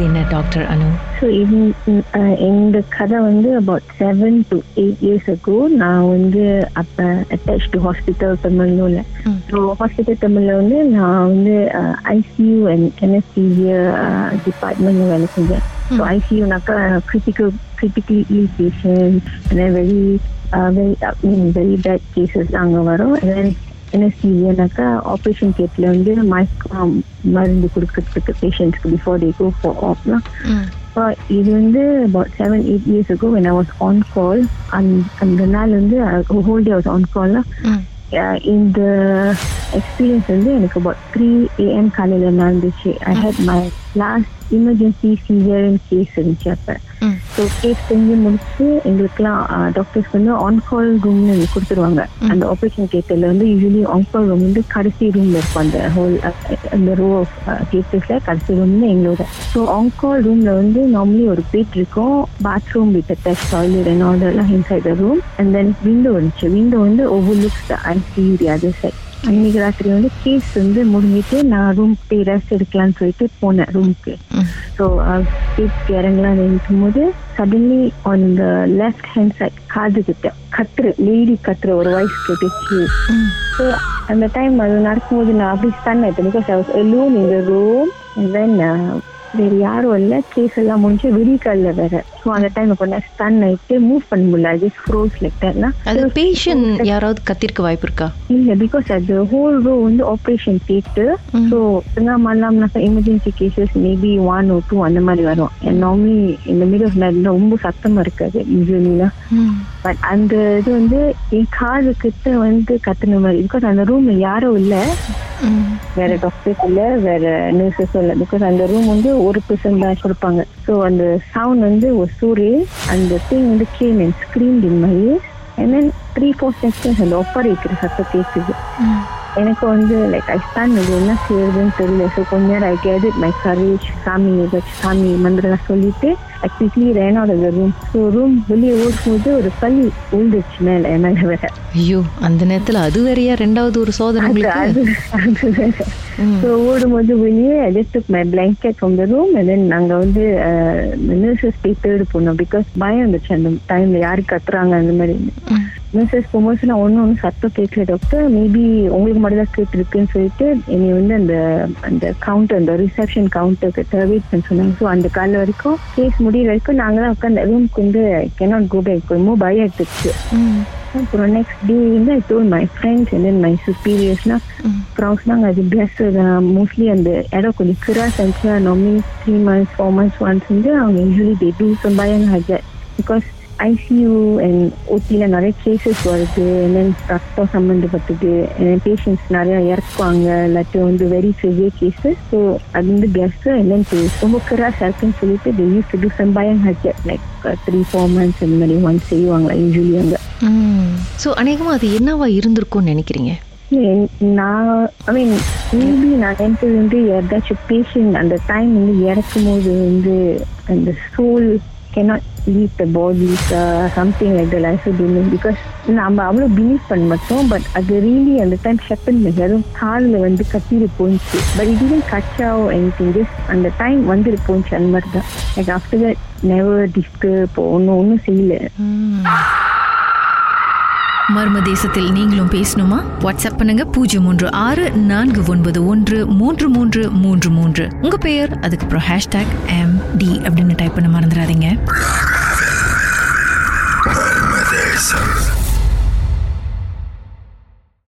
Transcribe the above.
நடந்தது என்ன டாக்டர் அனு? ஸோ இந்த கதை வந்து about seven to eight years ago நான் வந்து அப்போ அட்டாச் டு ஹாஸ்பிட்டல் தமிழ்ல ம். ஸோ ஹாஸ்பிட்டல் தமிழ்ல வந்து நான் வந்து ஐசியூ அண்ட் என்எஸ்டிவிய டிபார்ட்மெண்ட்ல வேலை செஞ்சேன். So ஐசியூனாக்கா critical critically ill patient very very very bad cases அங்கே வரும். தென் என்எஸ்டிவியனாக்கா ஆப்ரேஷன் கேட்ல வந்து மயக்கம் மருந்து கொடுக்கறதுக்கு பேஷண்ட்ஸ்க்கு before they go for. So, இது வந்து about seven eight years ago when I was on call அந்த நாள் வந்து whole day was on call ம். இந்த எக்ஸ்பீரியன்ஸ் வந்து எனக்கு about த்ரீ ஏஎம் காலையில் நடந்துச்சு I had my last emergency severe case இருந்துச்சு அப்போ. ஸோ கேஸ் செஞ்சு முடிச்சு எங்களுக்குலாம் டாக்டர்ஸ் வந்து ஆன் கால் ரூம்னு கொடுத்துருவாங்க. அந்த ஆப்ரேஷன் கேட்டர்ல வந்து யூஸ்வலி ஆன் கால் ரூம் வந்து கடைசி ரூம்ல இருக்கும் அந்த ஹோல் அந்த ரோ ஆஃப் கேட்டர்ஸ்ல கடைசி ரூம்ல எங்களோட. ஸோ ஆன் கால் ரூம்ல வந்து நார்மலி ஒரு பெட் இருக்கும். Bathroom with attach toilet and ஆர்டர்லாம் inside the room and then window இருந்துச்சு. விண்டோ வந்து over looks the ICU the other side அன்னைக்கு ராத்திரி வந்து கேஸ் வந்து முடிஞ்சிட்டு நான் ரூம் போய் ரெஸ்ட் எடுக்கலாம்னு சொல்லிட்டு போனேன் ரூமுக்கு. ஸோ ஸ்டேஜ் இறங்கலாம் நினைக்கும் போது suddenly on the left hand side காது கிட்ட கத்துரு லேடி கத்துற ஒரு வாய்ஸ் கேட்டுச்சு. ஸோ அந்த டைம் அது நடக்கும்போது நான் அப்படி ஸ்டன் ஆயிட்டேன் because I was and then uh, வேற யாரும் இல்ல கேஸ் எல்லாம் முடிஞ்சு விடிகாலில் வேற ஸோ அந்த டைம் கொஞ்சம் ஸ்டன் ஆயிட்டு மூவ் பண்ண முடியல. ஜஸ்ட் ஃப்ரோஸ் லைக் தட்னா அது பேஷண்ட் யாராவது கத்திருக்க வாய்ப்பு இருக்கா? இல்ல பிகாஸ் அது ஹோல் ரோ வந்து ஆப்ரேஷன் கேட்டு ம். So மல்லாம்னாக்கா emergency cases maybe one or two அந்த மாதிரி வரும். நார்மலி இந்த மிட் ஆஃப் ரொம்ப சத்தமா இருக்காது யூஸ்வலிலாம். பட் அந்த இது வந்து என் காது கிட்ட வந்து கத்துன மாதிரி பிகாஸ் அந்த ரூம்ல யாரும் இல்ல. வேற டாக்டர்ஸ் இல்ல வேற நர்சஸ் இல்ல. பிகாஸ் அந்த ரூம் வந்து ஒரு பர்சன் தான் கொடுப்பாங்க. ஸோ அந்த சவுண்ட் வந்து ஒரு சூரிய அந்த திங் வந்து came and screen in my and then three four seconds அந்த ஒப்பர் வைக்கிற சத்தம் கேட்குது ம். எனக்கு வந்து லைக் ஐ ஸ்டாண்ட் இது என்ன செய்யறதுன்னு தெரியல. ஸோ கொஞ்ச நேரம் ஐ கேட் மை கரேஜ் சாமி ஏதாச்சும் சாமி மந்திரம் சொல்லிட்டு quickly ran the room so room வெளியே ஓடும்போது ஒரு பள்ளி உழுந்துச்சு மேல மேல வேற. ஐயோ அந்த நேரத்துல அது வேறயா? ரெண்டாவது ஒரு சோதனை அது அது வேற. ஸோ ஓடும்போது வெளியே I just took my blanket from the room and then நாங்க வந்து நர்சஸ் போய் தேடி போனோம் பிகாஸ் பயம் இருந்துச்சு அந்த டைம்ல யாரு கத்துறாங்க அந்த மாதிரி? ம். நர்சஸ் போகும்போது நான் ஒன்றும் ஒன்றும் சத்தம் கேட்கல டாக்டர் மேபி உங்களுக்கு மட்டும் தான் கேட்டுருக்குன்னு சொல்லிட்டு என்னை வந்து அந்த அந்த கவுண்டர் அந்த ரிசப்ஷன் கவுண்டர் கிட்ட வெயிட் பண்ண சொன்னாங்க ஸோ அந்த காலம் வரைக்கும் கேஸ் முடியிற வரைக்கும் நாங்களாம் உட்காந்து ரூம்க்கு வந்து கேனாட் கோ பேக் ரொம்ப பயம் எடுத்துச்சு. அப்புறம் நெக்ஸ்ட் டே வந்து I told my friends and then my. அப்புறம் சொன்னாங்க அது பிளஸ் மோஸ்ட்லி அந்த இடம் கொஞ்சம் கிராஸ் ஆச்சு normally three months four months once வந்து அவங்க யூஸ்வலி தே டூ சம் பயம் ஹஜர் பிகாஸ் ஐசியூ அண்ட் ஓடியில் நிறைய கேசஸ் வருது. தென் ரத்தம் சம்மந்தப்பட்டது பேஷண்ட்ஸ் நிறைய இறக்குவாங்க. இல்லாட்டி வந்து வெரி சிவியர் கேசஸ் ஸோ அது வந்து பிளஸ் தென் ரொம்ப கிராஸ் இருக்குன்னு சொல்லிட்டு they use to do some பயம் ஹஜர் லைக் த்ரீ ஃபோர் மந்த்ஸ் அந்த மாதிரி ஒன்ஸ் செய்வாங்க யூஸ்வலி அங்கே. ம். சோ அநேகமா அது என்னவா இருந்திருக்கும்னு நினைக்கிறீங்க? நான் ஐ மீன் மேபி நான் நினைச்சது வந்து ஏதாச்சும் பேஷண்ட் அந்த டைம் வந்து இறக்கும் போது வந்து அந்த soul cannot leave the body uh, something like the I also because நம்ம அவ்வளோ பிலீவ் பண்ண மாட்டோம் பட் அது ரீலி அந்த டைம் ஷெப்பன் பண்ணி அதுவும் காலில் வந்து கத்திட்டு போச்சு பட் இது கச்சாவோ எனிதிங் ஜஸ்ட் அந்த டைம் வந்துட்டு போச்சு அந்த மாதிரி தான் like after that never disturb ஒன்றும் ஒன்றும் செய்யல மர்ம தேசத்தில் நீங்களும் பேசணுமா? வாட்ஸ்அப் பண்ணுங்க பூஜ்ஜியம் மூன்று ஆறு நான்கு ஒன்பது ஒன்று மூன்று மூன்று மூன்று. மூன்று உங்க பெயர் அதுக்கப்புறம் ஹேஷ்டாக் எம் டி அப்படின்னு டைப் பண்ண மறந்துடாதீங்க.